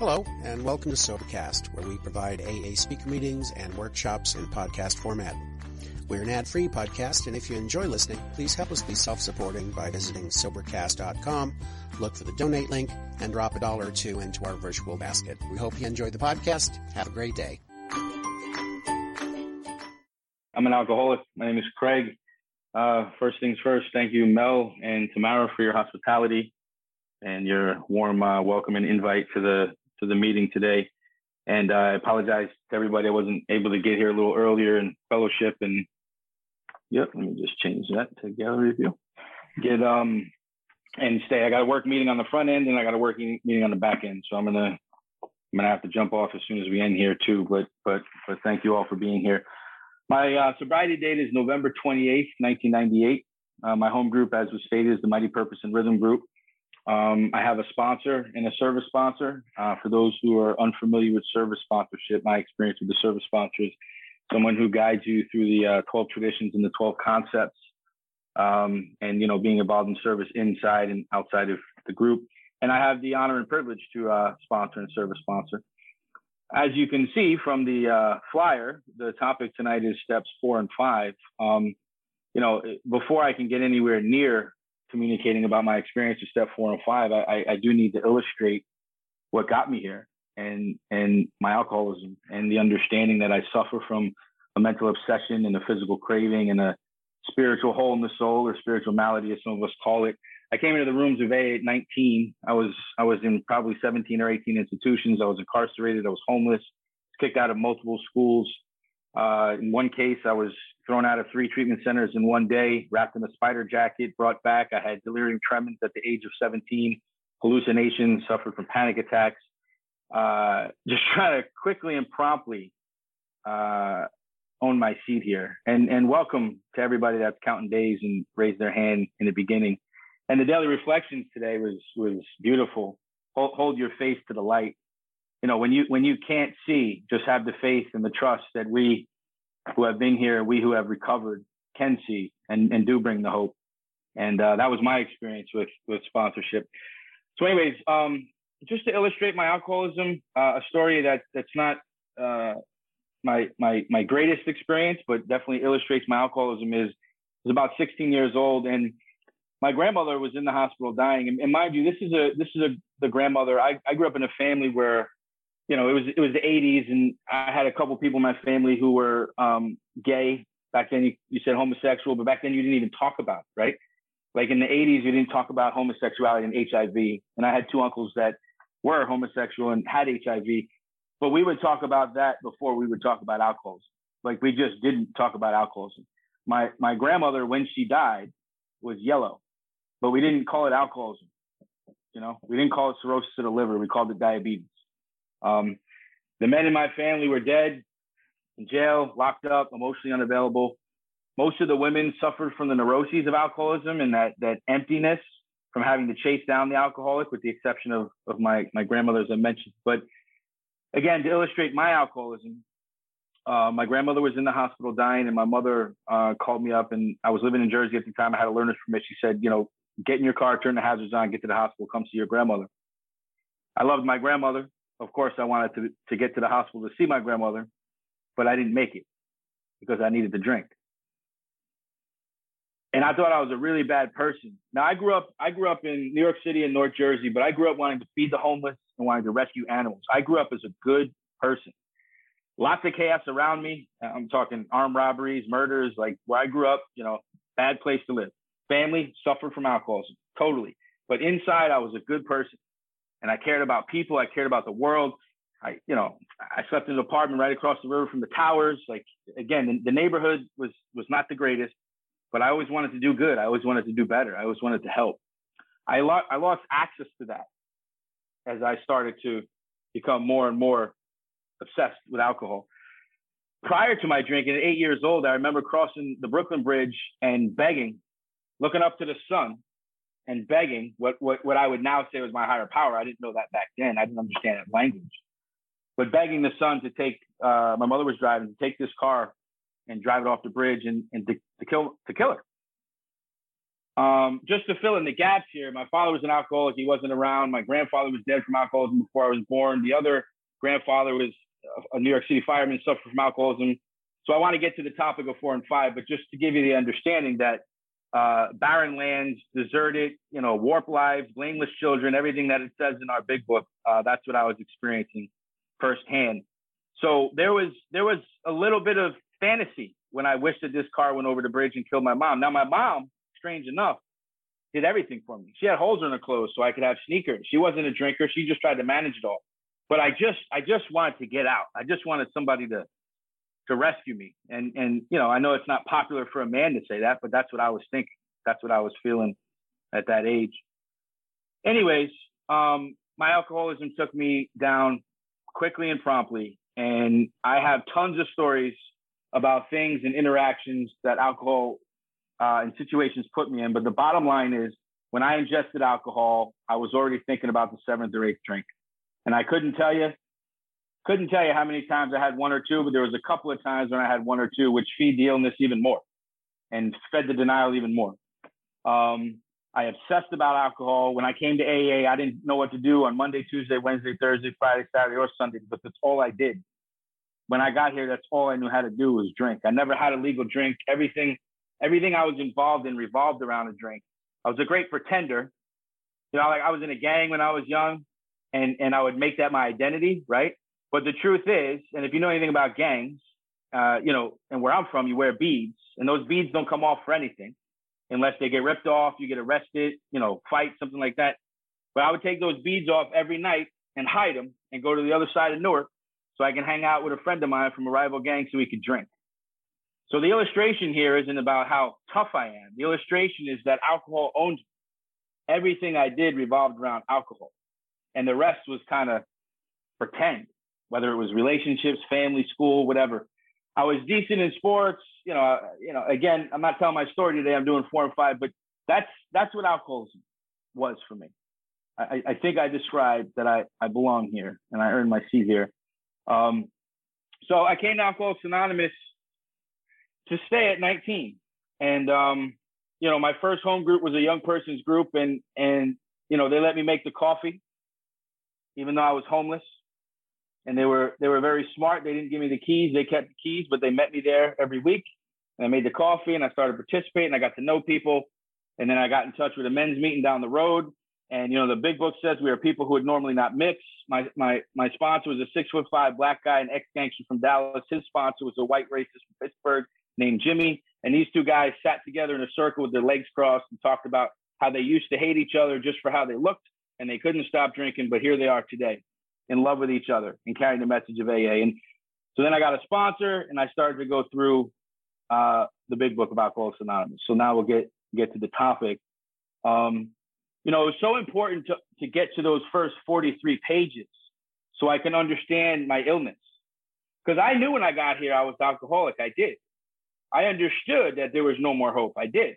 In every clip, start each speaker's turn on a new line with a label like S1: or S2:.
S1: Hello, and welcome to Sobercast, where we provide AA speaker meetings and workshops in podcast format. We're an ad-free podcast, and if you enjoy listening, please help us be self-supporting by visiting Sobercast.com, look for the donate link, and drop a dollar or two into our virtual basket. We hope you enjoy the podcast. Have a great day.
S2: I'm an alcoholic. My name is Craig. Uh, first things first, thank you, Mel and Tamara, for your hospitality and your warm uh, welcome and invite to the to the meeting today. And I apologize to everybody I wasn't able to get here a little earlier in fellowship. And yep, let me just change that to gallery view. Get um and stay. I got a work meeting on the front end and I got a working meeting on the back end. So I'm gonna I'm gonna have to jump off as soon as we end here too. But but but thank you all for being here. My uh, sobriety date is November 28th, 1998. Uh, my home group, as was stated, is the Mighty Purpose and Rhythm Group. Um, I have a sponsor and a service sponsor. Uh, for those who are unfamiliar with service sponsorship, my experience with the service sponsor is someone who guides you through the uh, 12 traditions and the 12 concepts, um, and you know being involved in service inside and outside of the group. And I have the honor and privilege to uh, sponsor and service sponsor. As you can see from the uh, flyer, the topic tonight is steps four and five. Um, you know, before I can get anywhere near communicating about my experience with step four and five, I, I do need to illustrate what got me here and and my alcoholism and the understanding that I suffer from a mental obsession and a physical craving and a spiritual hole in the soul or spiritual malady, as some of us call it. I came into the rooms of AA at 19. I was I was in probably 17 or 18 institutions. I was incarcerated. I was homeless, kicked out of multiple schools. Uh, in one case, I was thrown out of three treatment centers in one day, wrapped in a spider jacket, brought back. I had delirium tremens at the age of 17, hallucinations, suffered from panic attacks. Uh, just trying to quickly and promptly uh, own my seat here. And, and welcome to everybody that's counting days and raised their hand in the beginning. And the daily reflections today was was beautiful. Hold, hold your face to the light you know, when you when you can't see, just have the faith and the trust that we who have been here, we who have recovered, can see and, and do bring the hope. And uh, that was my experience with with sponsorship. So, anyways, um, just to illustrate my alcoholism, uh, a story that that's not uh, my my my greatest experience, but definitely illustrates my alcoholism. Is was about 16 years old, and my grandmother was in the hospital dying. And, and mind you, this is a this is a the grandmother. I, I grew up in a family where you know, it was it was the 80s, and I had a couple people in my family who were um, gay. Back then, you, you said homosexual, but back then you didn't even talk about it, right? Like in the 80s, you didn't talk about homosexuality and HIV. And I had two uncles that were homosexual and had HIV, but we would talk about that before we would talk about alcoholism. Like we just didn't talk about alcoholism. My my grandmother, when she died, was yellow, but we didn't call it alcoholism. You know, we didn't call it cirrhosis of the liver. We called it diabetes. Um, the men in my family were dead, in jail, locked up, emotionally unavailable. Most of the women suffered from the neuroses of alcoholism and that that emptiness from having to chase down the alcoholic, with the exception of, of my, my grandmother, as I mentioned. But again, to illustrate my alcoholism, uh, my grandmother was in the hospital dying, and my mother uh, called me up, and I was living in Jersey at the time. I had a learner's permit. She said, you know, get in your car, turn the hazards on, get to the hospital, come see your grandmother. I loved my grandmother of course, I wanted to, to get to the hospital to see my grandmother, but I didn't make it because I needed to drink. And I thought I was a really bad person. Now I grew up, I grew up in New York City and North Jersey, but I grew up wanting to feed the homeless and wanting to rescue animals. I grew up as a good person. Lots of chaos around me. I'm talking armed robberies, murders, like where I grew up, you know, bad place to live. Family suffered from alcoholism, totally. But inside, I was a good person and I cared about people. I cared about the world. I, you know, I slept in an apartment right across the river from the towers. Like again, the, the neighborhood was was not the greatest, but I always wanted to do good. I always wanted to do better. I always wanted to help. I lost I lost access to that as I started to become more and more obsessed with alcohol. Prior to my drinking, at eight years old, I remember crossing the Brooklyn Bridge and begging, looking up to the sun, and begging what, what, what I would now say was my higher power. I didn't know that back then. I didn't understand that language. But begging the sun to take, uh, my mother was driving, to take this car and drive it off the bridge and, and to, to, kill, to kill her. Um, just to fill in the gaps here, my father was an alcoholic. He wasn't around. My grandfather was dead from alcoholism before I was born. The other grandfather was a New York City fireman, suffered from alcoholism. So I want to get to the topic of four and five, but just to give you the understanding that uh, barren lands, deserted, you know, warped lives, blameless children, everything that it says in our big book, uh, that's what I was experiencing firsthand. So there was there was a little bit of fantasy when I wished that this car went over the bridge and killed my mom. Now my mom, strange enough, did everything for me. She had holes in her clothes so I could have sneakers. She wasn't a drinker. She just tried to manage it all. But I just I just wanted to get out. I just wanted somebody to to rescue me. And and you know, I know it's not popular for a man to say that, but that's what I was thinking. That's what I was feeling at that age. Anyways, um, my alcoholism took me down quickly and promptly. And I have tons of stories about things and interactions that alcohol uh, and situations put me in. But the bottom line is, when I ingested alcohol, I was already thinking about the seventh or eighth drink. And I couldn't tell you, couldn't tell you how many times I had one or two, but there was a couple of times when I had one or two, which feed the illness even more and fed the denial even more. Um, I obsessed about alcohol. When I came to AA, I didn't know what to do on Monday, Tuesday, Wednesday, Thursday, Friday, Saturday, or Sunday, but that's all I did. When I got here, that's all I knew how to do was drink. I never had a legal drink. Everything, everything I was involved in revolved around a drink. I was a great pretender. You know, like I was in a gang when I was young, and and I would make that my identity, right? But the truth is, and if you know anything about gangs, uh, you know, and where I'm from, you wear beads, and those beads don't come off for anything unless they get ripped off, you get arrested, you know, fight, something like that. But I would take those beads off every night and hide them and go to the other side of Newark so I can hang out with a friend of mine from a rival gang so we could drink. So the illustration here isn't about how tough I am. The illustration is that alcohol owns me. Everything I did revolved around alcohol. And the rest was kind of pretend, whether it was relationships, family, school, whatever. I was decent in sports. You know, you know. Again, I'm not telling my story today. I'm doing four and five, but that's that's what alcoholism was for me. I, I think I described that I I belong here and I earned my seat here. Um, so I came to Alcoholics Anonymous to stay at 19, and um, you know, my first home group was a young person's group, and and you know, they let me make the coffee, even though I was homeless and they were they were very smart. They didn't give me the keys; they kept the keys, but they met me there every week. And I made the coffee, and I started participating. I got to know people, and then I got in touch with a men's meeting down the road. And you know, the big book says we are people who would normally not mix. My my my sponsor was a six foot five black guy, an ex gangster from Dallas. His sponsor was a white racist from Pittsburgh named Jimmy. And these two guys sat together in a circle with their legs crossed and talked about how they used to hate each other just for how they looked, and they couldn't stop drinking. But here they are today in love with each other and carrying the message of AA. And so then I got a sponsor and I started to go through uh, the big book of Alcoholics Anonymous. So now we'll get get to the topic. Um, you know, it was so important to, to get to those first 43 pages so I can understand my illness. Because I knew when I got here I was alcoholic. I did. I understood that there was no more hope. I did.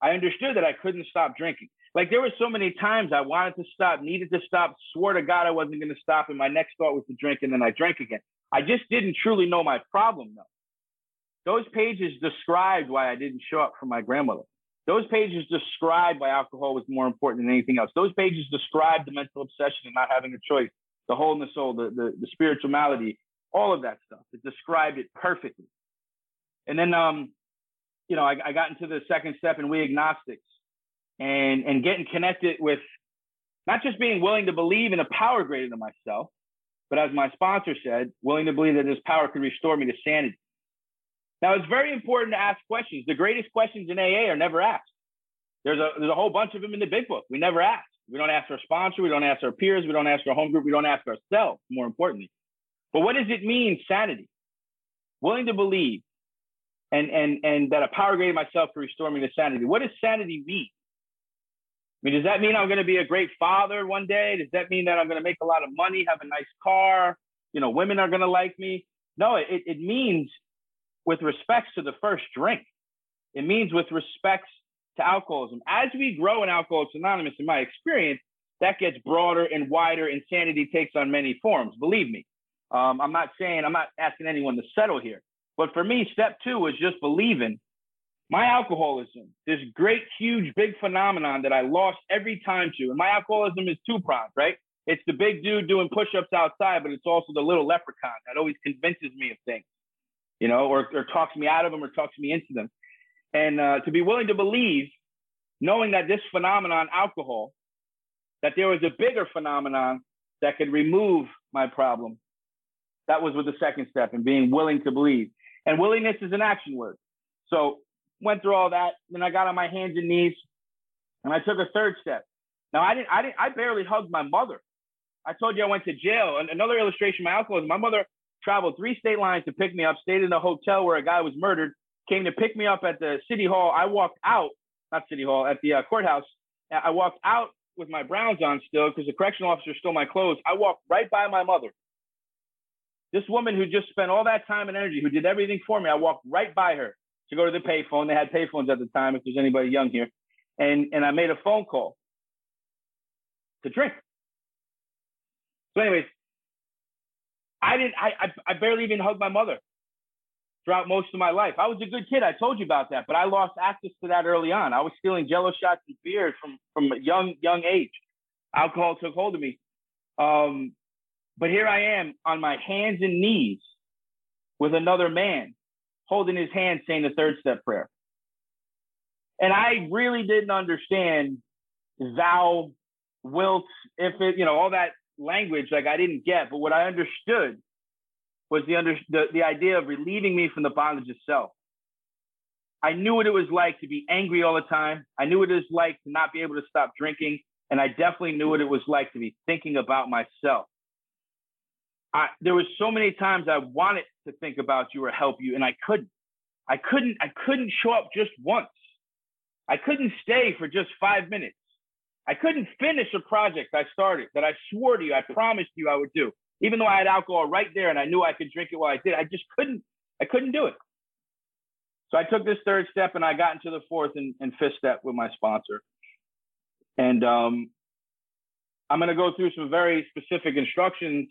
S2: I understood that I couldn't stop drinking. Like there were so many times I wanted to stop, needed to stop, swore to God I wasn't going to stop, and my next thought was to drink, and then I drank again. I just didn't truly know my problem though. Those pages described why I didn't show up for my grandmother. Those pages described why alcohol was more important than anything else. Those pages described the mental obsession and not having a choice, the hole in the soul, the, the, the spiritual malady, all of that stuff. It described it perfectly. And then, um, you know, I, I got into the second step in we agnostics and and getting connected with not just being willing to believe in a power greater than myself, but as my sponsor said, willing to believe that this power could restore me to sanity. Now it's very important to ask questions. The greatest questions in AA are never asked. There's a there's a whole bunch of them in the big book. We never ask. We don't ask our sponsor, we don't ask our peers, we don't ask our home group, we don't ask ourselves, more importantly. But what does it mean, sanity? Willing to believe and and and that a power greater myself could restore me to sanity. What does sanity mean? I mean, does that mean I'm going to be a great father one day? Does that mean that I'm going to make a lot of money, have a nice car? You know, women are going to like me? No, it, it means with respects to the first drink. It means with respects to alcoholism. As we grow in Alcoholics Anonymous, in my experience, that gets broader and wider. Insanity takes on many forms. Believe me. Um, I'm not saying, I'm not asking anyone to settle here. But for me, step two was just believing my alcoholism, this great, huge, big phenomenon that I lost every time to. And my alcoholism is two pronged, right? It's the big dude doing push ups outside, but it's also the little leprechaun that always convinces me of things, you know, or, or talks me out of them or talks me into them. And uh, to be willing to believe, knowing that this phenomenon, alcohol, that there was a bigger phenomenon that could remove my problem. That was with the second step and being willing to believe. And willingness is an action word. So went through all that. Then I got on my hands and knees and I took a third step. Now I didn't, I didn't, I barely hugged my mother. I told you I went to jail. Another illustration of my alcoholism, my mother traveled three state lines to pick me up, stayed in a hotel where a guy was murdered, came to pick me up at the city hall. I walked out, not city hall, at the uh, courthouse. I walked out with my Browns on still because the correctional officer stole my clothes. I walked right by my mother. This woman who just spent all that time and energy, who did everything for me, I walked right by her to go to the payphone. They had payphones at the time, if there's anybody young here. And, and I made a phone call to drink. So, anyways, I didn't, I, I, I barely even hugged my mother throughout most of my life. I was a good kid. I told you about that, but I lost access to that early on. I was stealing jello shots and beer from, from a young, young age. Alcohol took hold of me. Um, but here I am on my hands and knees with another man holding his hand saying the third step prayer. And I really didn't understand thou wilt, if it, you know, all that language, like I didn't get. But what I understood was the, under, the, the idea of relieving me from the bondage of self. I knew what it was like to be angry all the time. I knew what it was like to not be able to stop drinking. And I definitely knew what it was like to be thinking about myself. I, there was so many times I wanted to think about you or help you, and I couldn't. I couldn't. I couldn't show up just once. I couldn't stay for just five minutes. I couldn't finish a project I started that I swore to you, I promised you I would do. Even though I had alcohol right there and I knew I could drink it while I did, I just couldn't. I couldn't do it. So I took this third step and I got into the fourth and, and fifth step with my sponsor. And um, I'm going to go through some very specific instructions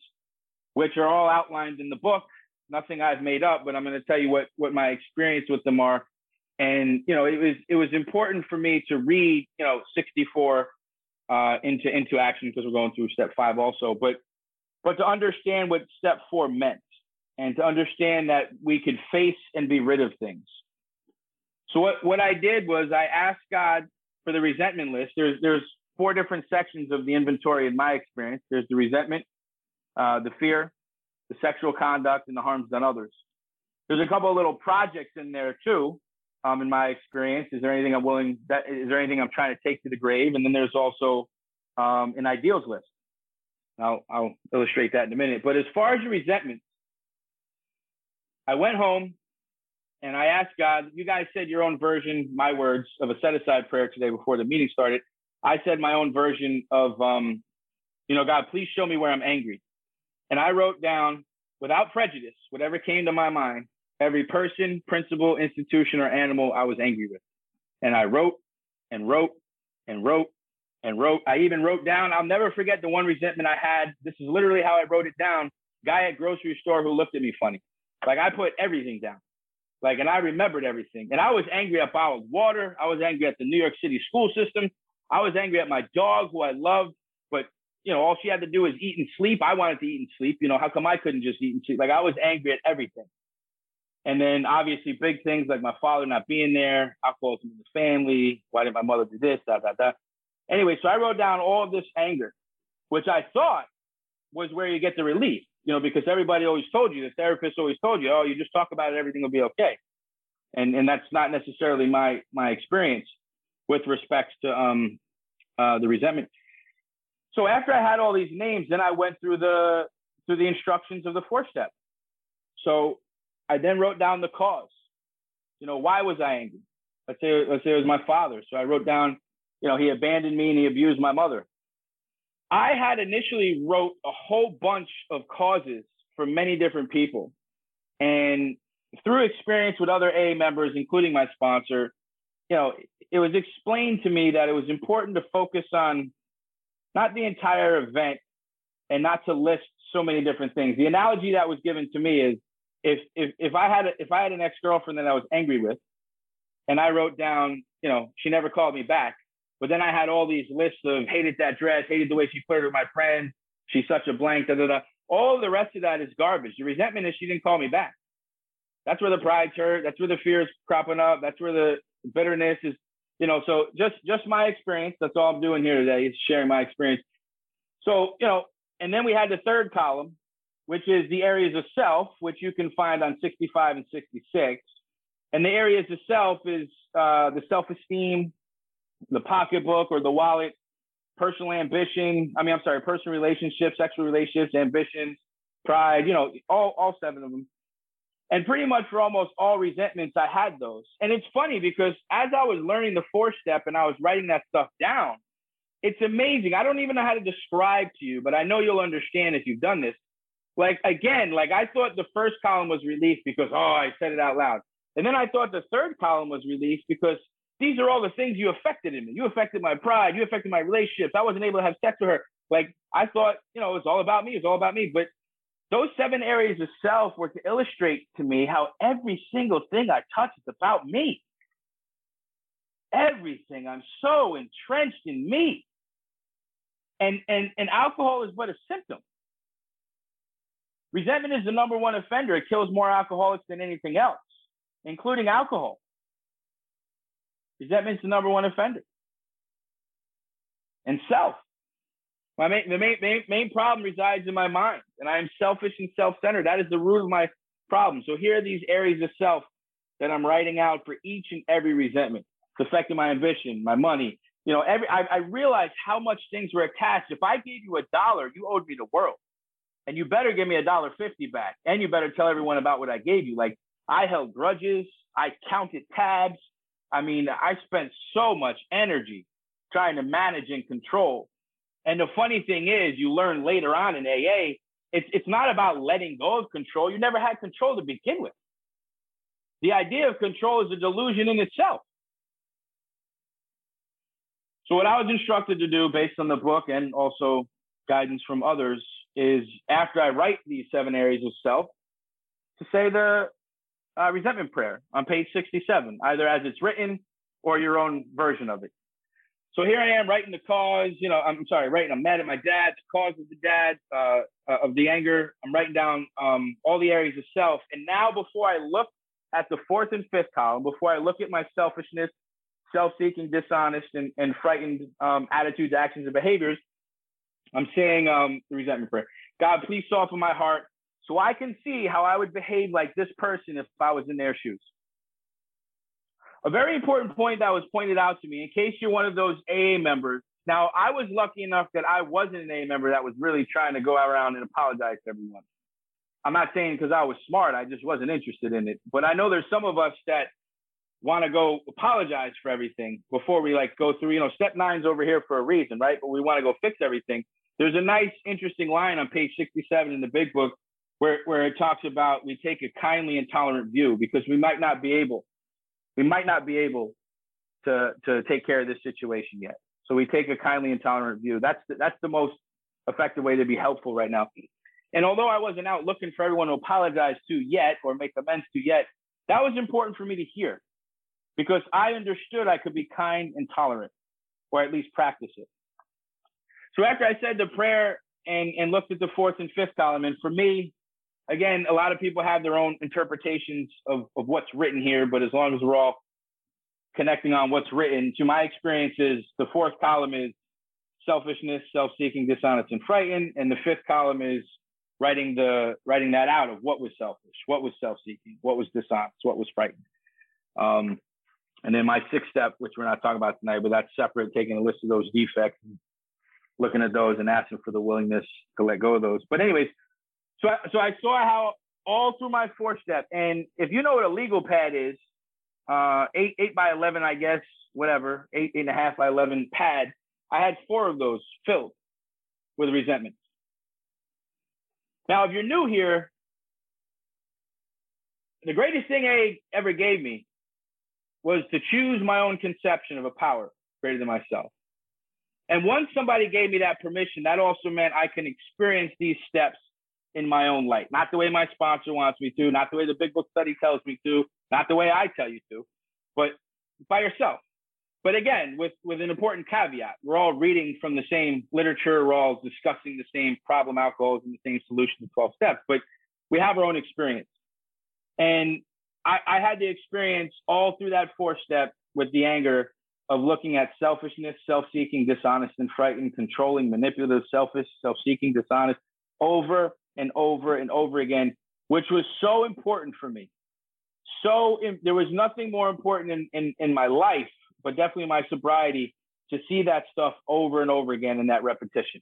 S2: which are all outlined in the book. Nothing I've made up, but I'm going to tell you what what my experience with them are. And you know, it was it was important for me to read you know 64 uh, into into action because we're going through step five also, but but to understand what step four meant and to understand that we could face and be rid of things. So what what I did was I asked God for the resentment list. There's there's four different sections of the inventory in my experience. There's the resentment, uh, the fear, the sexual conduct, and the harms done others. There's a couple of little projects in there too. Um, in my experience, is there anything I'm willing? That is there anything I'm trying to take to the grave? And then there's also um, an ideals list. I'll, I'll illustrate that in a minute. But as far as your resentments, I went home and I asked God. You guys said your own version, my words of a set aside prayer today before the meeting started. I said my own version of, um, you know, God, please show me where I'm angry. And I wrote down, without prejudice, whatever came to my mind, every person, principle, institution, or animal I was angry with. And I wrote and wrote and wrote and wrote. I even wrote down, I'll never forget the one resentment I had. This is literally how I wrote it down. Guy at grocery store who looked at me funny. Like I put everything down. Like, and I remembered everything. And I was angry at bottled water. I was angry at the New York City school system. I was angry at my dog who I loved, you know, all she had to do was eat and sleep. I wanted to eat and sleep. You know, how come I couldn't just eat and sleep? Like I was angry at everything. And then obviously big things like my father not being there, alcoholism in the family. Why did my mother do this? Da, da, da. Anyway, so I wrote down all of this anger, which I thought was where you get the relief, you know, because everybody always told you, the therapist always told you, oh, you just talk about it, everything will be okay. And and that's not necessarily my my experience with respects to um uh, the resentment. So after I had all these names, then I went through the through the instructions of the four step. So I then wrote down the cause. You know, why was I angry? Let's say let's say it was my father. So I wrote down, you know, he abandoned me and he abused my mother. I had initially wrote a whole bunch of causes for many different people. And through experience with other AA members, including my sponsor, you know, it was explained to me that it was important to focus on not the entire event and not to list so many different things. The analogy that was given to me is if if if I had a, if I had an ex girlfriend that I was angry with, and I wrote down, you know, she never called me back. But then I had all these lists of hated that dress, hated the way she flirted with my friend, she's such a blank, da da da. All the rest of that is garbage. The resentment is she didn't call me back. That's where the pride's hurt. That's where the fear is cropping up. That's where the bitterness is, you know. So just just my experience. That's all I'm doing here today is sharing my experience. So you know, and then we had the third column, which is the areas of self, which you can find on 65 and 66. And the areas of self is uh, the self-esteem, the pocketbook or the wallet, personal ambition. I mean, I'm sorry, personal relationships, sexual relationships, ambitions, pride. You know, all all seven of them. And pretty much for almost all resentments, I had those. And it's funny because as I was learning the four step and I was writing that stuff down, it's amazing. I don't even know how to describe to you, but I know you'll understand if you've done this. Like again, like I thought the first column was released because oh, I said it out loud. And then I thought the third column was released because these are all the things you affected in me. You affected my pride. You affected my relationships. I wasn't able to have sex with her. Like I thought, you know, it's all about me. It's all about me. But those seven areas of self were to illustrate to me how every single thing I touch is about me. Everything. I'm so entrenched in me. And and and alcohol is but a symptom. Resentment is the number one offender. It kills more alcoholics than anything else, including alcohol. Resentment's the number one offender. And self. My main, the main, main, main problem resides in my mind, and I am selfish and self-centered. That is the root of my problem. So here are these areas of self that I'm writing out for each and every resentment. It's affecting my ambition, my money. You know, every I, I realized how much things were attached. If I gave you a dollar, you owed me the world, and you better give me a dollar fifty back, and you better tell everyone about what I gave you. Like I held grudges, I counted tabs, I mean, I spent so much energy trying to manage and control. And the funny thing is, you learn later on in AA, it's, it's not about letting go of control. You never had control to begin with. The idea of control is a delusion in itself. So, what I was instructed to do based on the book and also guidance from others is after I write these seven areas of self, to say the uh, resentment prayer on page 67, either as it's written or your own version of it. So here I am writing the cause, you know, I'm sorry, writing, I'm mad at my dad, the cause of the dad, uh, uh, of the anger. I'm writing down um, all the areas of self. And now before I look at the fourth and fifth column, before I look at my selfishness, self-seeking, dishonest, and, and frightened um, attitudes, actions, and behaviors, I'm saying um, the resentment prayer. God, please soften my heart so I can see how I would behave like this person if I was in their shoes. A very important point that was pointed out to me, in case you're one of those AA members. Now, I was lucky enough that I wasn't an AA member that was really trying to go around and apologize to everyone. I'm not saying because I was smart, I just wasn't interested in it. But I know there's some of us that want to go apologize for everything before we like go through, you know, step nine's over here for a reason, right? But we want to go fix everything. There's a nice, interesting line on page 67 in the big book where, where it talks about we take a kindly and tolerant view because we might not be able, we might not be able to, to take care of this situation yet. So we take a kindly and tolerant view. That's the, that's the most effective way to be helpful right now. And although I wasn't out looking for everyone to apologize to yet or make amends to yet, that was important for me to hear because I understood I could be kind and tolerant or at least practice it. So after I said the prayer and, and looked at the fourth and fifth column, and for me, again, a lot of people have their own interpretations of, of what's written here, but as long as we're all connecting on what's written, to my experiences, the fourth column is selfishness, self-seeking, dishonest, and frightened, and the fifth column is writing the writing that out of what was selfish, what was self-seeking, what was dishonest, what was frightened. Um, and then my sixth step, which we're not talking about tonight, but that's separate, taking a list of those defects, looking at those, and asking for the willingness to let go of those. But anyways, so I, so I saw how all through my four step, and if you know what a legal pad is, uh, eight eight by eleven, I guess, whatever, eight eight and a half by eleven pad. I had four of those filled with resentments. Now, if you're new here, the greatest thing A ever gave me was to choose my own conception of a power greater than myself. And once somebody gave me that permission, that also meant I can experience these steps in my own light, not the way my sponsor wants me to, not the way the big book study tells me to, not the way I tell you to, but by yourself. But again, with, with an important caveat, we're all reading from the same literature, we're all discussing the same problem alcohols and the same solution to 12 steps, but we have our own experience. And I, I had the experience all through that four step with the anger of looking at selfishness, self-seeking, dishonest, and frightened, controlling, manipulative, selfish, self-seeking, dishonest, over and over and over again, which was so important for me. So there was nothing more important in, in, in my life, but definitely my sobriety, to see that stuff over and over again in that repetition.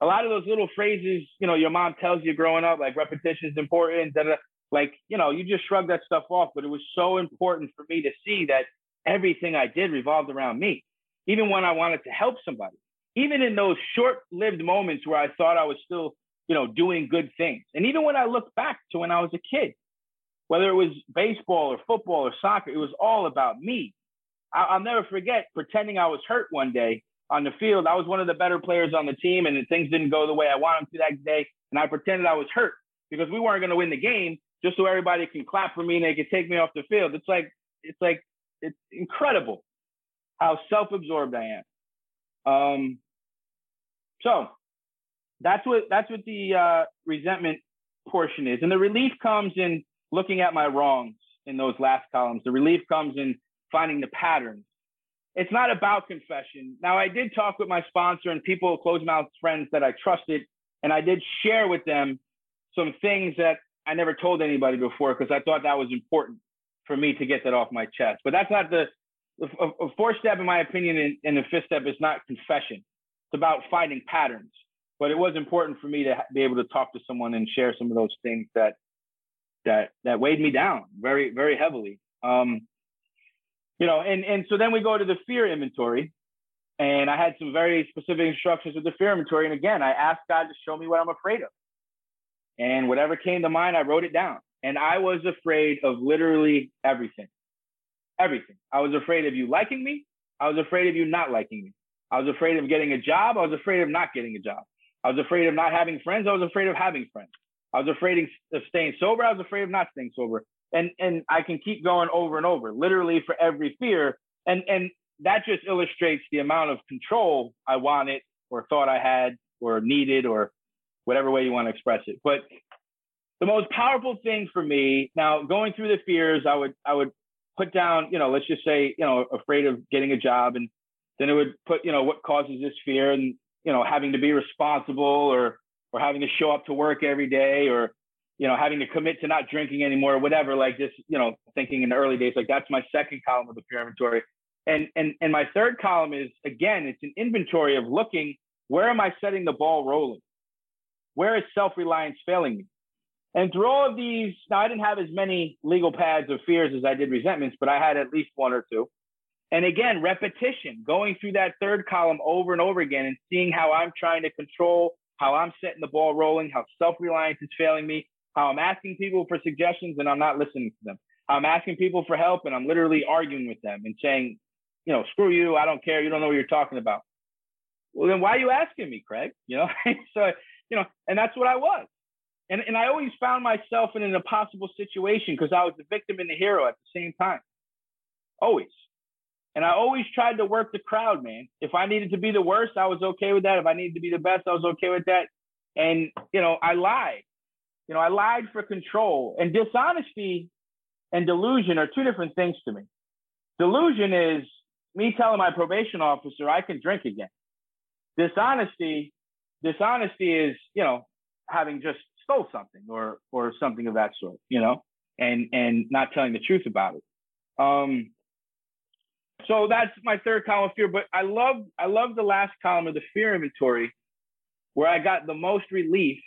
S2: A lot of those little phrases, you know, your mom tells you growing up, like repetition is important, da, da, like, you know, you just shrug that stuff off. But it was so important for me to see that everything I did revolved around me, even when I wanted to help somebody, even in those short lived moments where I thought I was still, you know, doing good things. And even when I look back to when I was a kid, whether it was baseball or football or soccer, it was all about me. I- will never forget pretending I was hurt one day on the field. I was one of the better players on the team, and things didn't go the way I wanted to that day. And I pretended I was hurt because we weren't going to win the game, just so everybody can clap for me and they can take me off the field. It's like it's like it's incredible how self-absorbed I am. Um, so that's what that's what the uh, resentment portion is, and the relief comes in looking at my wrongs in those last columns. The relief comes in finding the patterns. It's not about confession. Now, I did talk with my sponsor and people, closed mouth friends that I trusted, and I did share with them some things that I never told anybody before because I thought that was important for me to get that off my chest. But that's not the, a, a fourth step, in my opinion, and, and the fifth step is not confession. It's about finding patterns. But it was important for me to be able to talk to someone and share some of those things that that that weighed me down very very heavily. Um, you know, and and so then we go to the fear inventory, and I had some very specific instructions with the fear inventory. And again, I asked God to show me what I'm afraid of, and whatever came to mind, I wrote it down. And I was afraid of literally everything, everything. I was afraid of you liking me. I was afraid of you not liking me. I was afraid of getting a job. I was afraid of not getting a job. I was afraid of not having friends. I was afraid of having friends. I was afraid of staying sober. I was afraid of not staying sober. And and I can keep going over and over, literally for every fear. And and that just illustrates the amount of control I wanted or thought I had or needed or whatever way you want to express it. But the most powerful thing for me now going through the fears, I would I would put down, you know, let's just say, you know, afraid of getting a job and then it would put, you know, what causes this fear and, you know, having to be responsible or or having to show up to work every day or you know having to commit to not drinking anymore or whatever like just you know thinking in the early days like that's my second column of the fear inventory. And and and my third column is again it's an inventory of looking where am i setting the ball rolling? Where is self-reliance failing me? And through all of these now i didn't have as many legal pads of fears as i did resentments but i had at least one or two and again repetition going through that third column over and over again and seeing how i'm trying to control how I'm setting the ball rolling, how self reliance is failing me, how I'm asking people for suggestions and I'm not listening to them. I'm asking people for help and I'm literally arguing with them and saying, you know, screw you, I don't care, you don't know what you're talking about. Well, then why are you asking me, Craig? You know, so, you know, and that's what I was. And, and I always found myself in an impossible situation because I was the victim and the hero at the same time. Always. And I always tried to work the crowd, man. If I needed to be the worst, I was okay with that. If I needed to be the best, I was okay with that. And, you know, I lied. You know, I lied for control. And dishonesty and delusion are two different things to me. Delusion is me telling my probation officer I can drink again. Dishonesty, dishonesty is, you know, having just stole something or or something of that sort, you know, and and not telling the truth about it. Um, so that's my third column of fear. But I love I love the last column of the fear inventory, where I got the most relief.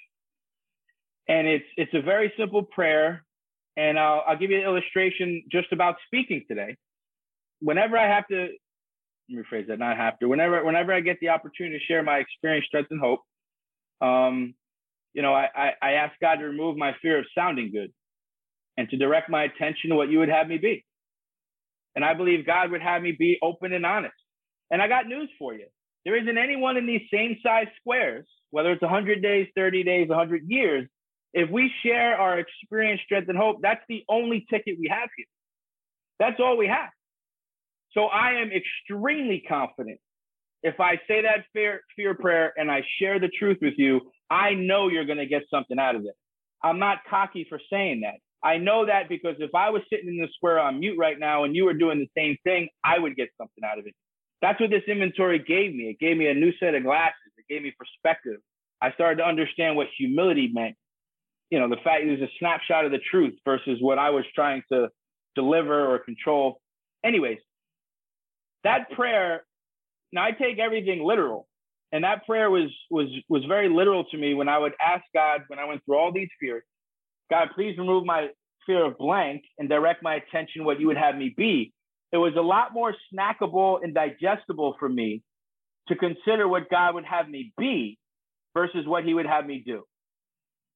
S2: And it's it's a very simple prayer, and I'll I'll give you an illustration just about speaking today. Whenever I have to, let me rephrase that, not have to. Whenever whenever I get the opportunity to share my experience, strength, and hope, um, you know, I, I I ask God to remove my fear of sounding good, and to direct my attention to what you would have me be. And I believe God would have me be open and honest. And I got news for you. There isn't anyone in these same size squares, whether it's 100 days, 30 days, 100 years, if we share our experience, strength, and hope, that's the only ticket we have here. That's all we have. So I am extremely confident. If I say that fear, fear prayer and I share the truth with you, I know you're going to get something out of it. I'm not cocky for saying that. I know that because if I was sitting in the square on mute right now and you were doing the same thing, I would get something out of it. That's what this inventory gave me. It gave me a new set of glasses. It gave me perspective. I started to understand what humility meant. You know, the fact it was a snapshot of the truth versus what I was trying to deliver or control. Anyways, that prayer, now I take everything literal. And that prayer was was was very literal to me when I would ask God when I went through all these fears, God, please remove my fear of blank and direct my attention what you would have me be. It was a lot more snackable and digestible for me to consider what God would have me be versus what he would have me do.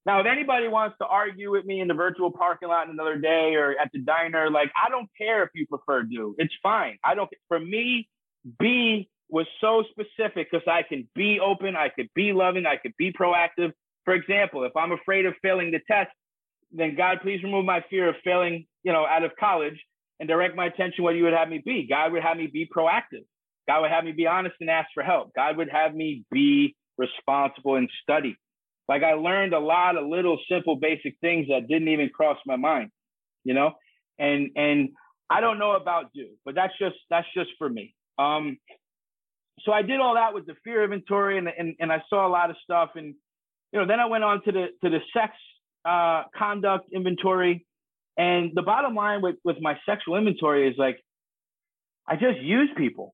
S2: Now, if anybody wants to argue with me in the virtual parking lot another day or at the diner, like I don't care if you prefer do. It's fine. I don't. For me, be was so specific because I can be open, I could be loving, I could be proactive. For example, if I'm afraid of failing the test, then God, please remove my fear of failing, you know, out of college and direct my attention what you would have me be. God would have me be proactive. God would have me be honest and ask for help. God would have me be responsible and study. Like I learned a lot of little simple basic things that didn't even cross my mind, you know? And and I don't know about you, but that's just that's just for me. Um so I did all that with the fear inventory and, and and I saw a lot of stuff and you know then I went on to the to the sex uh conduct inventory and the bottom line with with my sexual inventory is like I just use people.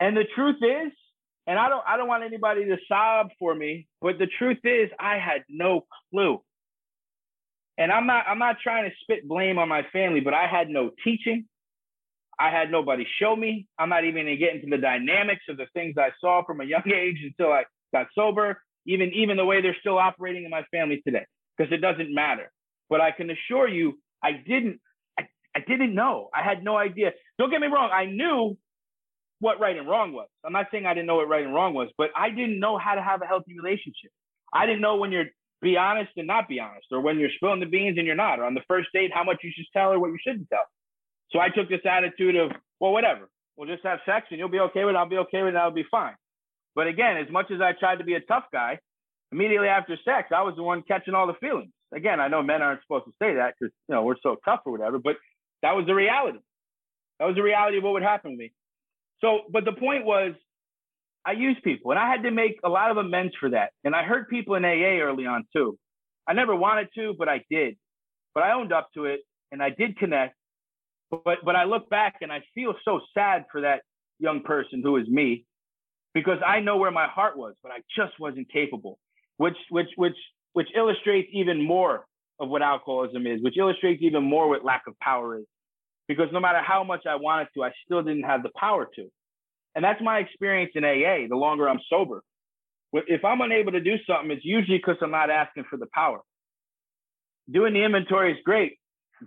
S2: And the truth is and I don't I don't want anybody to sob for me, but the truth is I had no clue. And I'm not I'm not trying to spit blame on my family, but I had no teaching. I had nobody show me. I'm not even gonna get into the dynamics of the things I saw from a young age until I got sober, even even the way they're still operating in my family today, because it doesn't matter. But I can assure you, I didn't I, I didn't know. I had no idea. Don't get me wrong, I knew what right and wrong was. I'm not saying I didn't know what right and wrong was, but I didn't know how to have a healthy relationship. I didn't know when you're be honest and not be honest, or when you're spilling the beans and you're not, or on the first date, how much you should tell or what you shouldn't tell. So I took this attitude of, well, whatever. We'll just have sex and you'll be okay with it. I'll be okay with it. I'll be fine. But again, as much as I tried to be a tough guy, immediately after sex, I was the one catching all the feelings. Again, I know men aren't supposed to say that because you know we're so tough or whatever, but that was the reality. That was the reality of what would happen to me. So, but the point was, I use people, and I had to make a lot of amends for that. And I hurt people in AA early on too. I never wanted to, but I did. But I owned up to it, and I did connect. But but I look back and I feel so sad for that young person who is me, because I know where my heart was, but I just wasn't capable. Which which which which illustrates even more of what alcoholism is, which illustrates even more what lack of power is because no matter how much I wanted to, I still didn't have the power to. And that's my experience in AA the longer I'm sober. If I'm unable to do something, it's usually because I'm not asking for the power. Doing the inventory is great.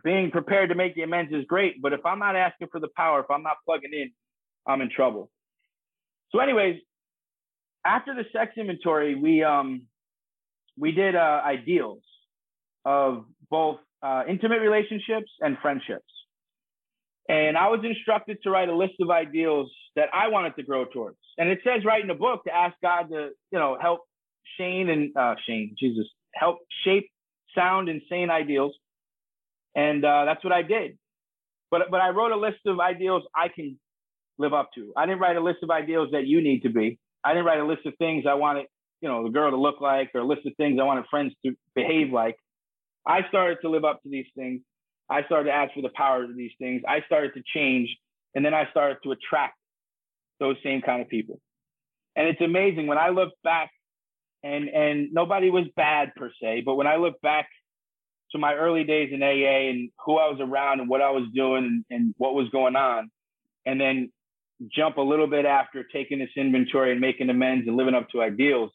S2: Being prepared to make the amends is great. But if I'm not asking for the power, if I'm not plugging in, I'm in trouble. So, anyways, after the sex inventory, we um we did uh, ideals of both uh, intimate relationships and friendships. And I was instructed to write a list of ideals that I wanted to grow towards. And it says right in the book to ask God to, you know, help Shane and uh, Shane, Jesus, help shape sound and sane ideals. And uh, that's what I did. But but I wrote a list of ideals I can live up to. I didn't write a list of ideals that you need to be. I didn't write a list of things I wanted, you know, the girl to look like or a list of things I wanted friends to behave like. I started to live up to these things I started to ask for the power of these things. I started to change, and then I started to attract those same kind of people. And it's amazing when I look back, and and nobody was bad per se, but when I look back to my early days in AA and who I was around and what I was doing and, and what was going on, and then jump a little bit after taking this inventory and making amends and living up to ideals,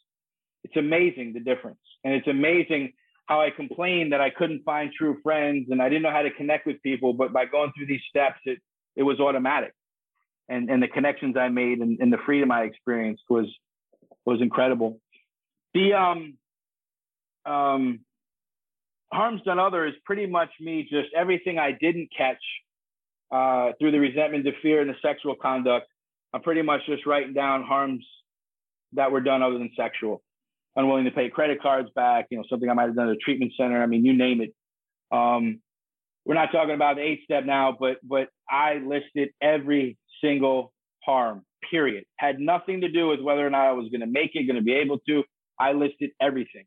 S2: it's amazing the difference. And it's amazing how I complained that I couldn't find true friends and I didn't know how to connect with people. But by going through these steps, it it was automatic, and and the connections I made and, and the freedom I experienced was was incredible. The um um harms done other is pretty much me just everything I didn't catch uh, through the resentment, the fear, and the sexual conduct, I'm pretty much just writing down harms that were done other than sexual. Unwilling to pay credit cards back, you know, something I might have done at a treatment center. I mean, you name it. Um, we're not talking about the eight step now, but but I listed every single harm. Period. Had nothing to do with whether or not I was going to make it, going to be able to. I listed everything.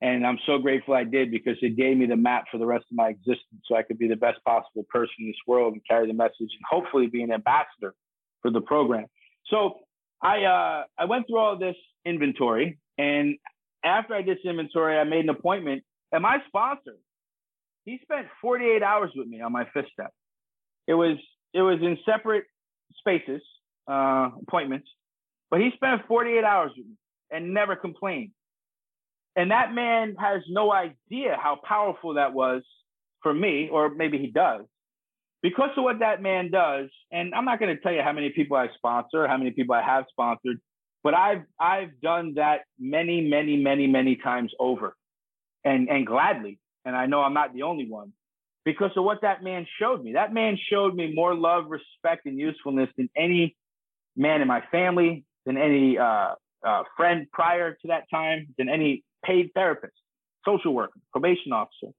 S2: And I'm so grateful I did because it gave me the map for the rest of my existence so I could be the best possible person in this world and carry the message and hopefully be an ambassador for the program. So I uh, I went through all this inventory and after I did this inventory, I made an appointment and my sponsor, he spent 48 hours with me on my fifth step. It was it was in separate spaces, uh, appointments, but he spent 48 hours with me and never complained. And that man has no idea how powerful that was for me, or maybe he does, because of what that man does. And I'm not going to tell you how many people I sponsor, how many people I have sponsored, but I've I've done that many, many, many, many times over, and and gladly. And I know I'm not the only one because of what that man showed me. That man showed me more love, respect, and usefulness than any man in my family, than any uh, uh, friend prior to that time, than any paid therapist, social worker, probation officer.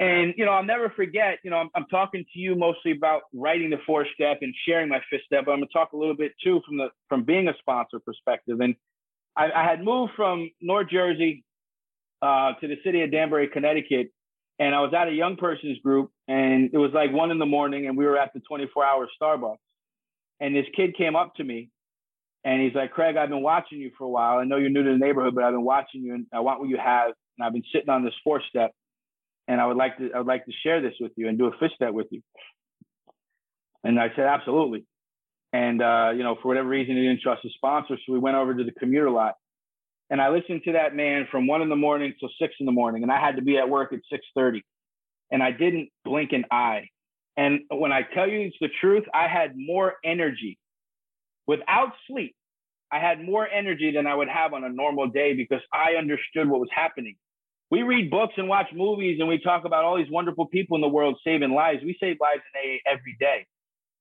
S2: And, you know, I'll never forget, you know, I'm, I'm talking to you mostly about writing the four step and sharing my fifth step, but I'm going to talk a little bit too from the, from being a sponsor perspective. And I, I had moved from North Jersey uh, to the city of Danbury, Connecticut. And I was at a young person's group and it was like one in the morning and we were at the 24 hour Starbucks. And this kid came up to me and he's like, Craig, I've been watching you for a while. I know you're new to the neighborhood, but I've been watching you and I want what you have. And I've been sitting on this four step and I would like to I would like to share this with you and do a fifth step with you. And I said, absolutely. And uh, you know, for whatever reason, he didn't trust his sponsor, so we went over to the commuter lot. And I listened to that man from one in the morning till six in the morning, and I had to be at work at six thirty, and I didn't blink an eye. And when I tell you it's the truth, I had more energy without sleep, I had more energy than I would have on a normal day because I understood what was happening. We read books and watch movies and we talk about all these wonderful people in the world saving lives. We save lives in AA every day,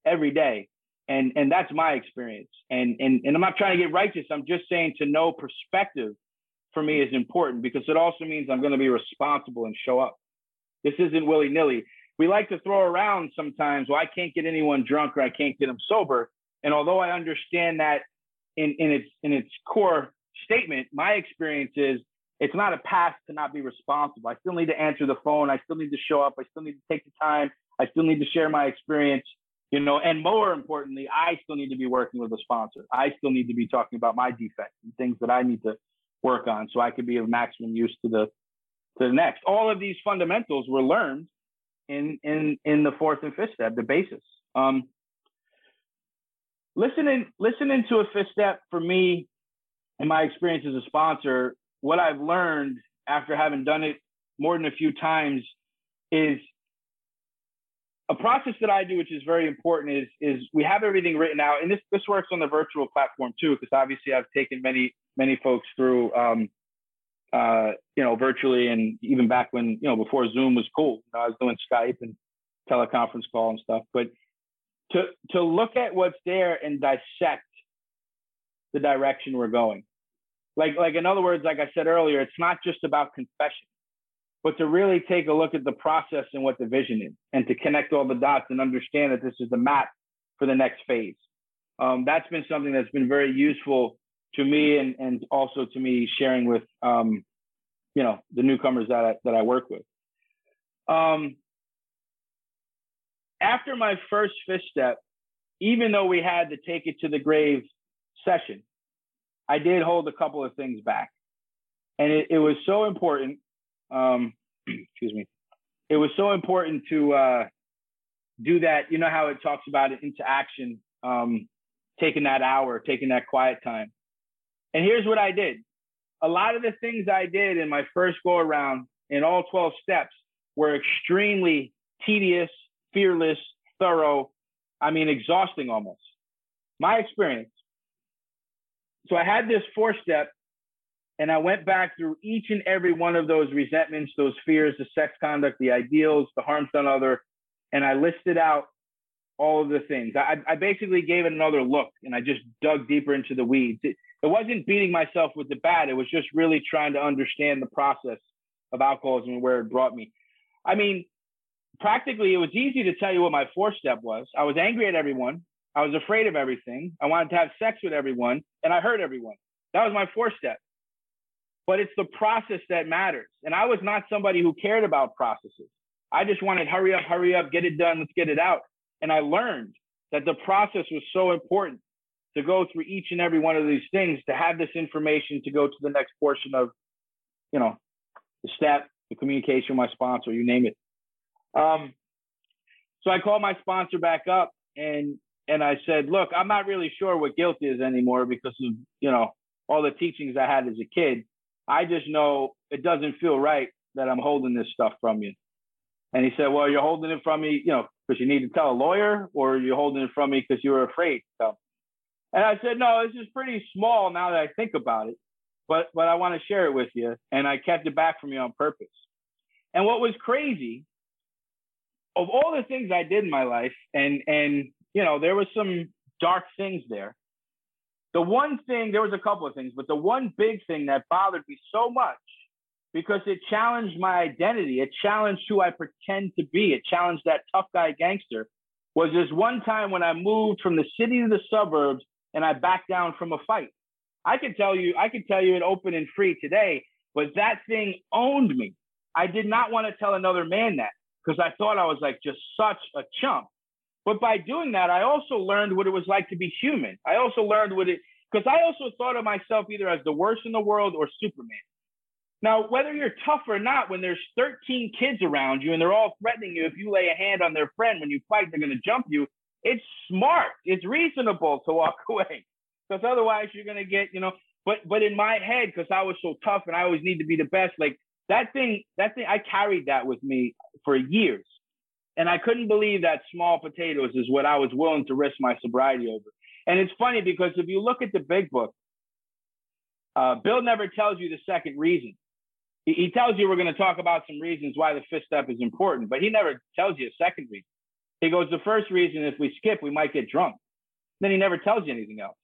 S2: every day. And, and that's my experience. And, and, and I'm not trying to get righteous. I'm just saying to know perspective for me is important because it also means I'm going to be responsible and show up. This isn't willy nilly. We like to throw around sometimes, well, I can't get anyone drunk or I can't get them sober. And although I understand that in, in its in its core statement, my experience is it's not a pass to not be responsible. I still need to answer the phone. I still need to show up. I still need to take the time. I still need to share my experience. You know, and more importantly, I still need to be working with a sponsor. I still need to be talking about my defects and things that I need to work on so I can be of maximum use to the to the next. All of these fundamentals were learned in in in the fourth and fifth step, the basis. Um, listening listening to a fifth step for me in my experience as a sponsor what i've learned after having done it more than a few times is a process that i do which is very important is is we have everything written out. And this this works on the virtual platform too because obviously i've taken many many folks through um, uh, you know virtually and even back when you know before zoom was cool. You know, i was doing skype and teleconference call and stuff. But to to look at what's there and dissect the direction we're going. Like like in other words, like I said earlier, it's not just about confession, but to really take a look at the process and what the vision is, and to connect all the dots and understand that this is the map for the next phase. Um, that's been something that's been very useful to me, and and also to me sharing with um, you know the newcomers that I, that I work with. Um, after my first fifth step, even though we had to take it to the grave session, I did hold a couple of things back. And it, it was so important. Um, excuse me. It was so important to uh, do that. You know how it talks about it into action, um, taking that hour, taking that quiet time. And here's what I did. A lot of the things I did in my first go around in all 12 steps were extremely tedious fearless, thorough, I mean, exhausting almost. My experience. So I had this four step, and I went back through each and every one of those resentments, those fears, the sex conduct, the ideals, the harms done other, and I listed out all of the things. I, I basically gave it another look and I just dug deeper into the weeds. It, it wasn't beating myself with the bat. It was just really trying to understand the process of alcoholism and where it brought me. I mean, practically, it was easy to tell you what my four step was. I was angry at everyone. I was afraid of everything. I wanted to have sex with everyone and I hurt everyone. That was my four step. But it's the process that matters. And I was not somebody who cared about processes. I just wanted hurry up, hurry up, get it done, let's get it out. And I learned that the process was so important to go through each and every one of these things to have this information to go to the next portion of, you know, the step, the communication, my sponsor, you name it. Um, so I called my sponsor back up and and I said, look, I'm not really sure what guilt is anymore because of you know all the teachings I had as a kid. I just know it doesn't feel right that I'm holding this stuff from you. And he said, well, you're holding it from me, you know, because you need to tell a lawyer, or you're holding it from me because you were afraid. So, and I said, no, this is pretty small now that I think about it, but but I want to share it with you. And I kept it back from you on purpose. And what was crazy, of all the things I did in my life, and and you know, there was some dark things there. The one thing, there was a couple of things, but the one big thing that bothered me so much because it challenged my identity. It challenged who I pretend to be. It challenged that tough guy gangster. Was this one time when I moved from the city to the suburbs and I backed down from a fight. I could tell you, I could tell you it open and free today, but that thing owned me. I did not want to tell another man that because I thought I was like just such a chump. But by doing that, I also learned what it was like to be human. I also learned what it, because I also thought of myself either as the worst in the world or Superman. Now, whether you're tough or not, when there's 13 kids around you and they're all threatening you, if you lay a hand on their friend when you fight, they're going to jump you. It's smart. It's reasonable to walk away because otherwise you're going to get, you know. But but in my head, because I was so tough and I always need to be the best, like that thing, that thing, I carried that with me for years, and I couldn't believe that small potatoes is what I was willing to risk my sobriety over. And it's funny because if you look at the big book, uh, Bill never tells you the second reason he, he tells you we're going to talk about some reasons why the fifth step is important, but he never tells you a second reason. He goes, the first reason, if we skip, we might get drunk. Then he never tells you anything else.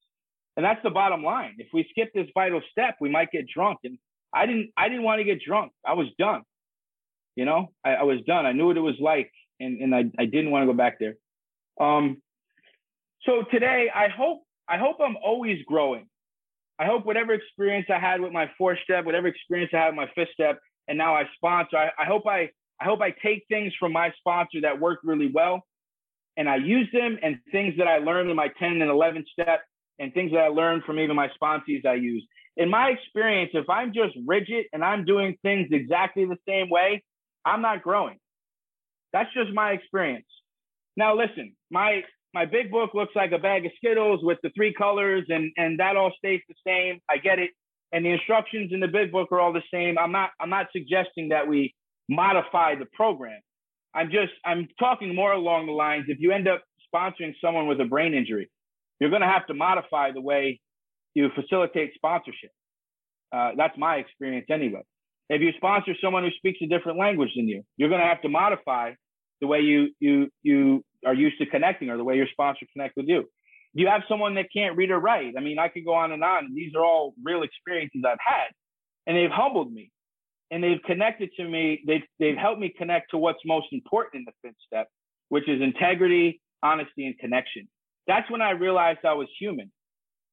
S2: And that's the bottom line. If we skip this vital step, we might get drunk. And I didn't, I didn't want to get drunk. I was done. You know, I, I was done. I knew what it was like, and, and I, I didn't want to go back there. Um, so today, I hope, I hope I'm always growing. I hope whatever experience I had with my fourth step, whatever experience I had with my fifth step, and now I sponsor, I, I hope I I hope I take things from my sponsor that worked really well and I use them and things that I learned in my 10 and 11 step and things that I learned from even my sponsees I use. In my experience, if I'm just rigid and I'm doing things exactly the same way, I'm not growing. That's just my experience. Now, listen, my my big book looks like a bag of Skittles with the three colors, and and that all stays the same. I get it, and the instructions in the big book are all the same. I'm not I'm not suggesting that we modify the program. I'm just I'm talking more along the lines. If you end up sponsoring someone with a brain injury, you're going to have to modify the way you facilitate sponsorship. Uh, that's my experience anyway. If you sponsor someone who speaks a different language than you, you're going to have to modify the way you you you are used to connecting or the way your sponsor connect with you. You have someone that can't read or write? I mean, I could go on and on. These are all real experiences I've had, and they've humbled me, and they've connected to me. They've they've helped me connect to what's most important in the fifth step, which is integrity, honesty, and connection. That's when I realized I was human.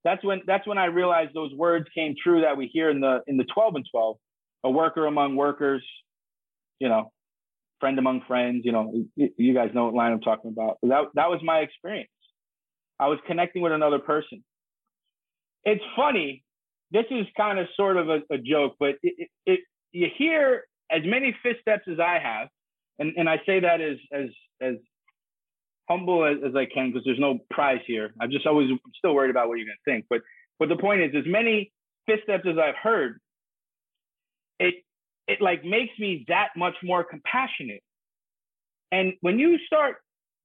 S2: That's when that's when I realized those words came true that we hear in the in the 12 and 12, a worker among workers, you know, friend among friends. You know, you guys know what line I'm talking about. That that was my experience. I was connecting with another person. It's funny. This is kind of sort of a, a joke, but it, it, it, you hear as many fifth steps as I have, and, and I say that as as as humble as, as I can because there's no prize here. I'm just always I'm still worried about what you're gonna think. But but the point is, as many fifth steps as I've heard, it it like makes me that much more compassionate. And when you start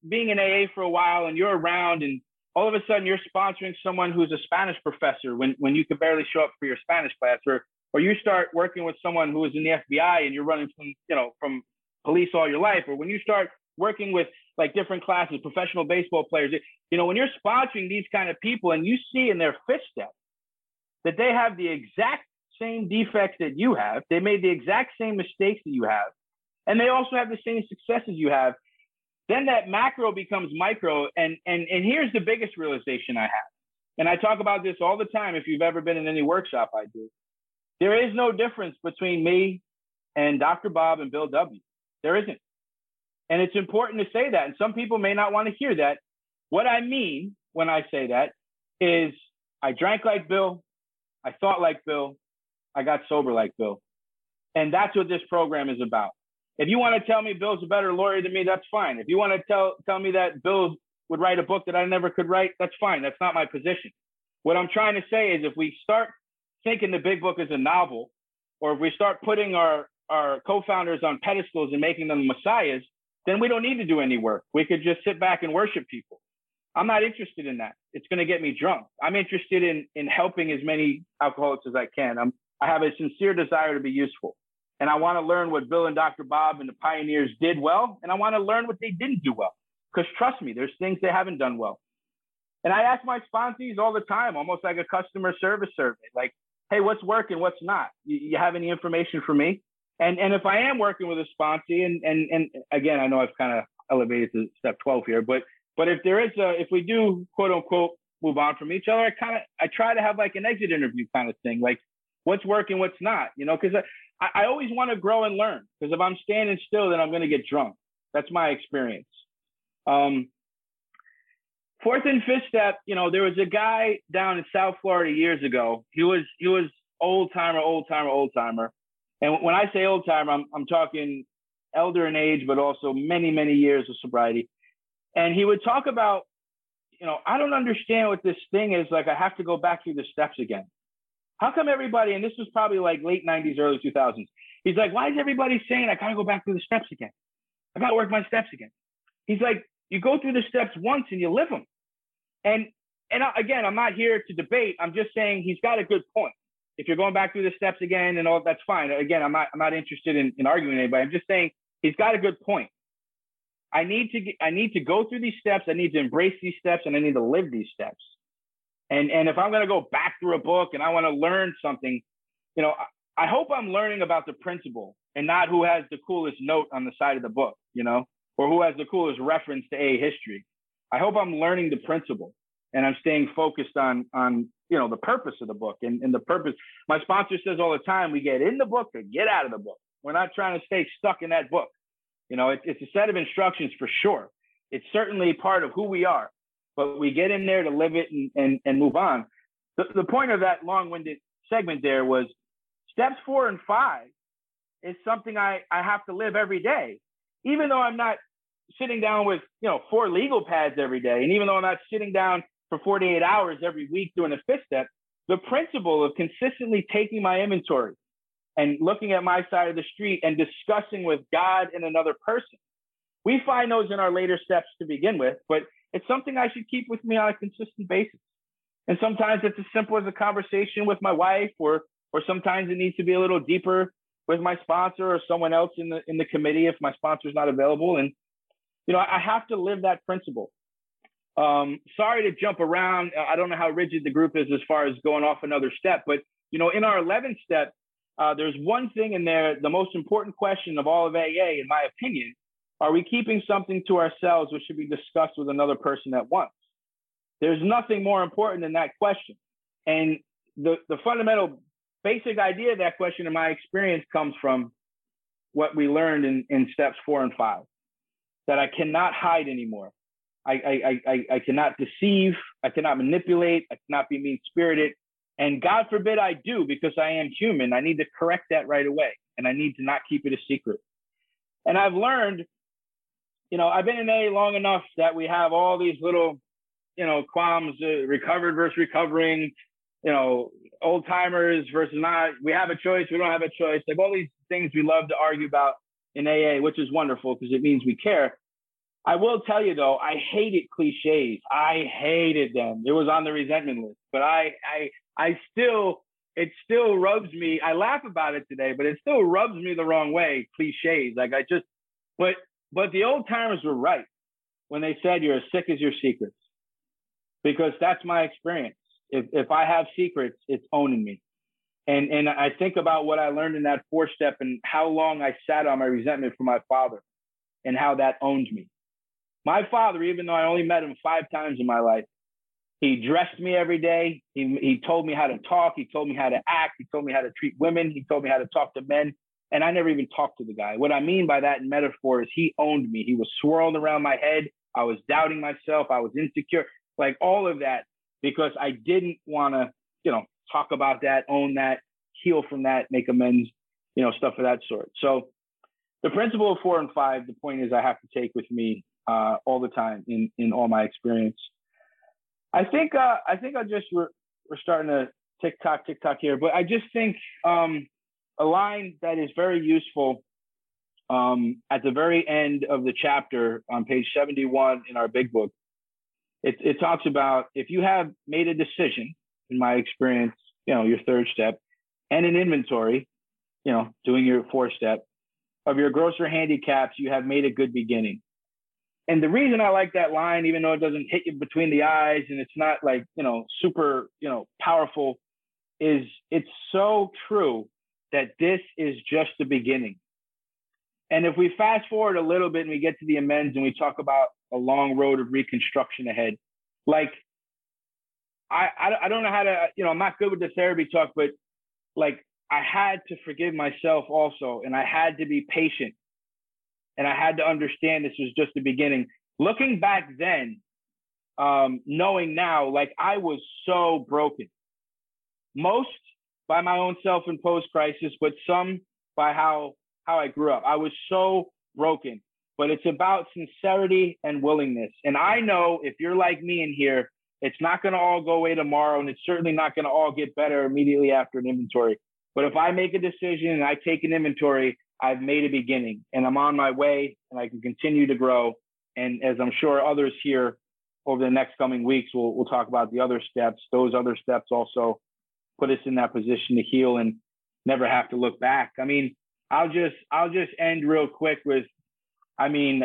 S2: being in AA for a while and you're around and all of a sudden you're sponsoring someone who's a Spanish professor when, when you could barely show up for your Spanish class or or you start working with someone who is in the FBI and you're running from you know from police all your life or when you start working with like different classes, professional baseball players. You know, when you're sponsoring these kind of people and you see in their footsteps that they have the exact same defects that you have, they made the exact same mistakes that you have, and they also have the same successes you have, then that macro becomes micro. And and and here's the biggest realization I have. And I talk about this all the time if you've ever been in any workshop I do. There is no difference between me and Dr. Bob and Bill W. There isn't. And it's important to say that. And some people may not want to hear that. What I mean when I say that is I drank like Bill, I thought like Bill, I got sober like Bill. And that's what this program is about. If you want to tell me Bill's a better lawyer than me, that's fine. If you want to tell tell me that Bill would write a book that I never could write, that's fine. That's not my position. What I'm trying to say is if we start thinking the big book is a novel, or if we start putting our our co-founders on pedestals and making them messiahs, then we don't need to do any work. We could just sit back and worship people. I'm not interested in that. It's going to get me drunk. I'm interested in in helping as many alcoholics as I can. I'm I have a sincere desire to be useful. And I want to learn what Bill and Dr. Bob and the pioneers did well. And I want to learn what they didn't do well. Because trust me, there's things they haven't done well. And I ask my sponsees all the time, almost like a customer service survey, like, hey, what's working, what's not? You, you have any information for me? And and if I am working with a sponsee, and and and again, I know I've kind of elevated to step 12 here, but but if there is a, if we do quote unquote move on from each other, I kind of I try to have like an exit interview kind of thing, like what's working, what's not, you know, because I, I always want to grow and learn. Because if I'm standing still, then I'm going to get drunk. That's my experience. Um, fourth and fifth step, you know, there was a guy down in South Florida years ago. He was he was old timer, old timer, old timer. And when I say old timer, I'm I'm talking elder in age, but also many many years of sobriety. And he would talk about, you know, I don't understand what this thing is. Like I have to go back through the steps again. How come everybody? And this was probably like late '90s, early 2000s. He's like, why is everybody saying I gotta go back through the steps again? I gotta work my steps again. He's like, you go through the steps once and you live them. And and again, I'm not here to debate. I'm just saying he's got a good point. If you're going back through the steps again and all, that's fine. Again, I'm not I'm not interested in, in arguing anybody. I'm just saying he's got a good point. I need to get, I need to go through these steps. I need to embrace these steps, and I need to live these steps. And and if I'm going to go back through a book and I want to learn something, you know, I, I hope I'm learning about the principle and not who has the coolest note on the side of the book, you know, or who has the coolest reference to a history. I hope I'm learning the principle and I'm staying focused on on you know the purpose of the book and, and the purpose. My sponsor says all the time, we get in the book to get out of the book. We're not trying to stay stuck in that book. You know, it, it's a set of instructions for sure. It's certainly part of who we are, but we get in there to live it and, and, and move on. The, the point of that long-winded segment there was steps four and five is something I, I have to live every day, even though I'm not sitting down with, you know, four legal pads every day. And even though I'm not sitting down for 48 hours every week doing a fifth step, the principle of consistently taking my inventory and looking at my side of the street and discussing with God and another person. We find those in our later steps to begin with, but it's something I should keep with me on a consistent basis. And sometimes it's as simple as a conversation with my wife, or or sometimes it needs to be a little deeper with my sponsor or someone else in the in the committee if my sponsor is not available. And you know, I have to live that principle. Um, sorry to jump around. I don't know how rigid the group is as far as going off another step, but you know, in our 11th step, uh, there's one thing in there. The most important question of all of AA, in my opinion, are we keeping something to ourselves which should be discussed with another person at once? There's nothing more important than that question. And the, the fundamental basic idea of that question, in my experience, comes from what we learned in, in steps four and five that I cannot hide anymore. I, I, I, I cannot deceive. I cannot manipulate. I cannot be mean spirited. And God forbid I do because I am human. I need to correct that right away. And I need to not keep it a secret. And I've learned, you know, I've been in A long enough that we have all these little, you know, qualms, uh, recovered versus recovering, you know, old timers versus not. We have a choice. We don't have a choice. Like all these things we love to argue about in AA, which is wonderful because it means we care. I will tell you though, I hated cliches. I hated them. It was on the resentment list, but I, I, I still, it still rubs me. I laugh about it today, but it still rubs me the wrong way. Cliches, like I just, but but the old timers were right when they said you're as sick as your secrets, because that's my experience. If if I have secrets, it's owning me. And and I think about what I learned in that four step and how long I sat on my resentment for my father and how that owned me. My father, even though I only met him five times in my life, he dressed me every day. He, he told me how to talk. He told me how to act. He told me how to treat women. He told me how to talk to men. And I never even talked to the guy. What I mean by that metaphor is he owned me. He was swirling around my head. I was doubting myself. I was insecure, like all of that, because I didn't want to, you know, talk about that, own that, heal from that, make amends, you know, stuff of that sort. So the principle of four and five, the point is I have to take with me uh, all the time in, in all my experience. I think uh, I think I just we're, we're starting to tick tock tick tock here, but I just think um, a line that is very useful um, at the very end of the chapter on page 71 in our big book. It, it talks about if you have made a decision, in my experience, you know, your third step, and an inventory, you know, doing your fourth step of your grosser handicaps, you have made a good beginning. And the reason I like that line, even though it doesn't hit you between the eyes and it's not like, you know, super, you know, powerful, is it's so true that this is just the beginning. And if we fast forward a little bit and we get to the amends and we talk about a long road of reconstruction ahead, like I, I, don't know how to, you know, I'm not good with the therapy talk, but like I had to forgive myself also, and I had to be patient and I had to understand this was just the beginning. Looking back then, um, knowing now, like I was so broken. Most by my own self-imposed crisis, but some by how how I grew up. I was so broken. But it's about sincerity and willingness. And I know if you're like me in here, it's not going to all go away tomorrow, and it's certainly not going to all get better immediately after an inventory. But if I make a decision and I take an inventory, I've made a beginning and I'm on my way and I can continue to grow. And as I'm sure others here over the next coming weeks, we'll, we'll talk about the other steps. Those other steps also put us in that position to heal and never have to look back. I mean, I'll just, I'll just end real quick with, I mean,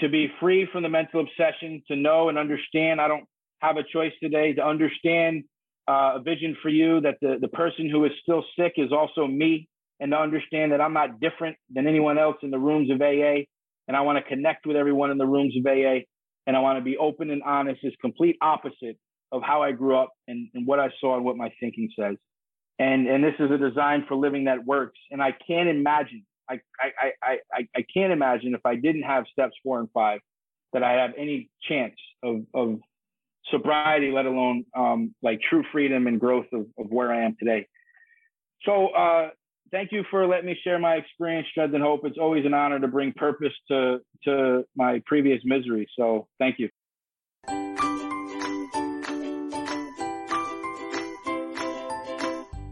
S2: to be free from the mental obsession, to know and understand, I don't have a choice today to understand uh, a vision for you that the, the person who is still sick is also me and to understand that I'm not different than anyone else in the rooms of AA. And I want to connect with everyone in the rooms of AA. And I want to be open and honest, is complete opposite of how I grew up and, and what I saw and what my thinking says. And, and this is a design for living that works. And I can't imagine, I, I, I, I, I can't imagine if I didn't have steps four and five that I have any chance of, of sobriety, let alone um, like true freedom and growth of, of where I am today. So uh, thank you for letting me share my experience, strength, and hope. It's always an honor to bring purpose to to my previous misery. So thank you.